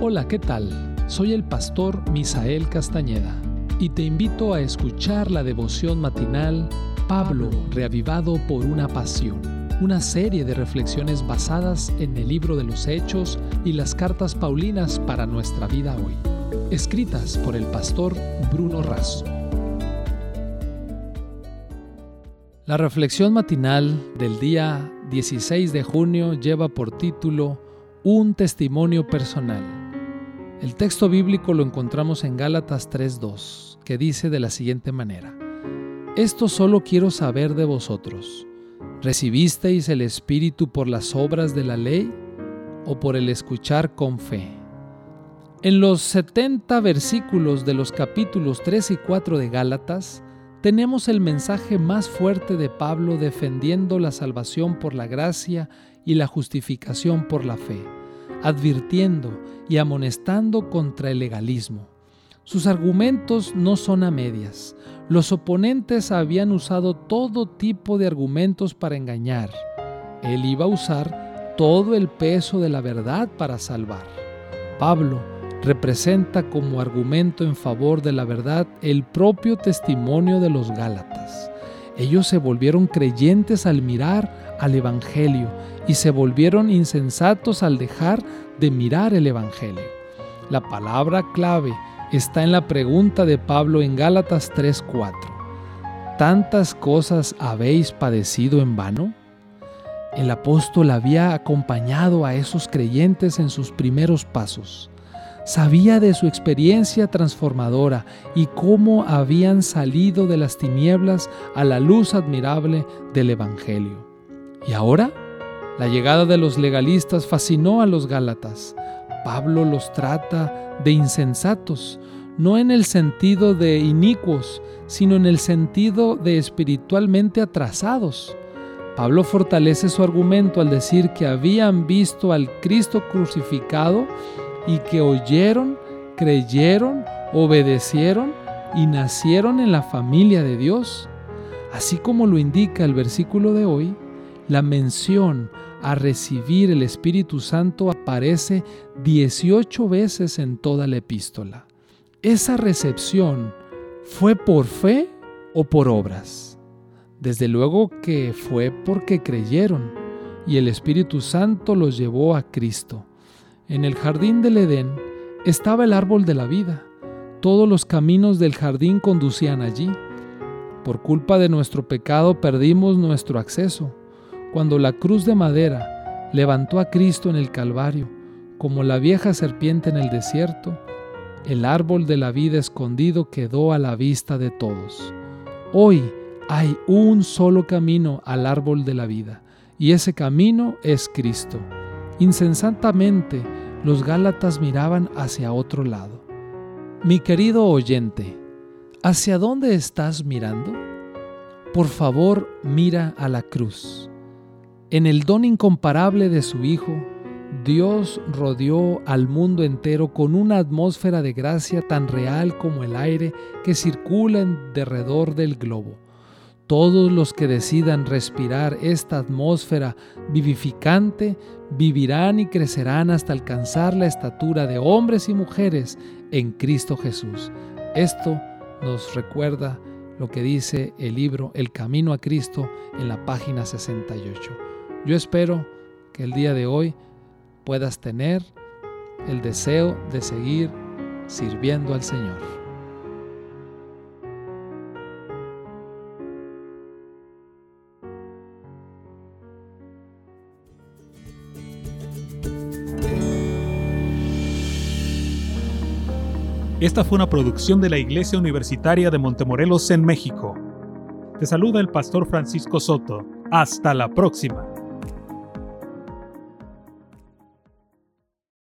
Hola, ¿qué tal? Soy el pastor Misael Castañeda y te invito a escuchar la devoción matinal Pablo, reavivado por una pasión, una serie de reflexiones basadas en el libro de los Hechos y las cartas Paulinas para nuestra vida hoy, escritas por el pastor Bruno Razo. La reflexión matinal del día 16 de junio lleva por título Un testimonio personal. El texto bíblico lo encontramos en Gálatas 3.2, que dice de la siguiente manera, Esto solo quiero saber de vosotros. ¿Recibisteis el Espíritu por las obras de la ley o por el escuchar con fe? En los 70 versículos de los capítulos 3 y 4 de Gálatas, tenemos el mensaje más fuerte de Pablo defendiendo la salvación por la gracia y la justificación por la fe advirtiendo y amonestando contra el legalismo. Sus argumentos no son a medias. Los oponentes habían usado todo tipo de argumentos para engañar. Él iba a usar todo el peso de la verdad para salvar. Pablo representa como argumento en favor de la verdad el propio testimonio de los Gálatas. Ellos se volvieron creyentes al mirar al Evangelio y se volvieron insensatos al dejar de mirar el Evangelio. La palabra clave está en la pregunta de Pablo en Gálatas 3:4. ¿Tantas cosas habéis padecido en vano? El apóstol había acompañado a esos creyentes en sus primeros pasos. Sabía de su experiencia transformadora y cómo habían salido de las tinieblas a la luz admirable del Evangelio. ¿Y ahora? La llegada de los legalistas fascinó a los Gálatas. Pablo los trata de insensatos, no en el sentido de inicuos, sino en el sentido de espiritualmente atrasados. Pablo fortalece su argumento al decir que habían visto al Cristo crucificado y que oyeron, creyeron, obedecieron y nacieron en la familia de Dios. Así como lo indica el versículo de hoy, la mención a recibir el Espíritu Santo aparece 18 veces en toda la epístola. ¿Esa recepción fue por fe o por obras? Desde luego que fue porque creyeron y el Espíritu Santo los llevó a Cristo. En el jardín del Edén estaba el árbol de la vida. Todos los caminos del jardín conducían allí. Por culpa de nuestro pecado perdimos nuestro acceso cuando la cruz de madera levantó a Cristo en el Calvario, como la vieja serpiente en el desierto, el árbol de la vida escondido quedó a la vista de todos. Hoy hay un solo camino al árbol de la vida, y ese camino es Cristo. Insensatamente los Gálatas miraban hacia otro lado. Mi querido oyente, ¿hacia dónde estás mirando? Por favor, mira a la cruz. En el don incomparable de su Hijo, Dios rodeó al mundo entero con una atmósfera de gracia tan real como el aire que circula en derredor del globo. Todos los que decidan respirar esta atmósfera vivificante vivirán y crecerán hasta alcanzar la estatura de hombres y mujeres en Cristo Jesús. Esto nos recuerda lo que dice el libro El Camino a Cristo en la página 68. Yo espero que el día de hoy puedas tener el deseo de seguir sirviendo al Señor. Esta fue una producción de la Iglesia Universitaria de Montemorelos en México. Te saluda el pastor Francisco Soto. Hasta la próxima.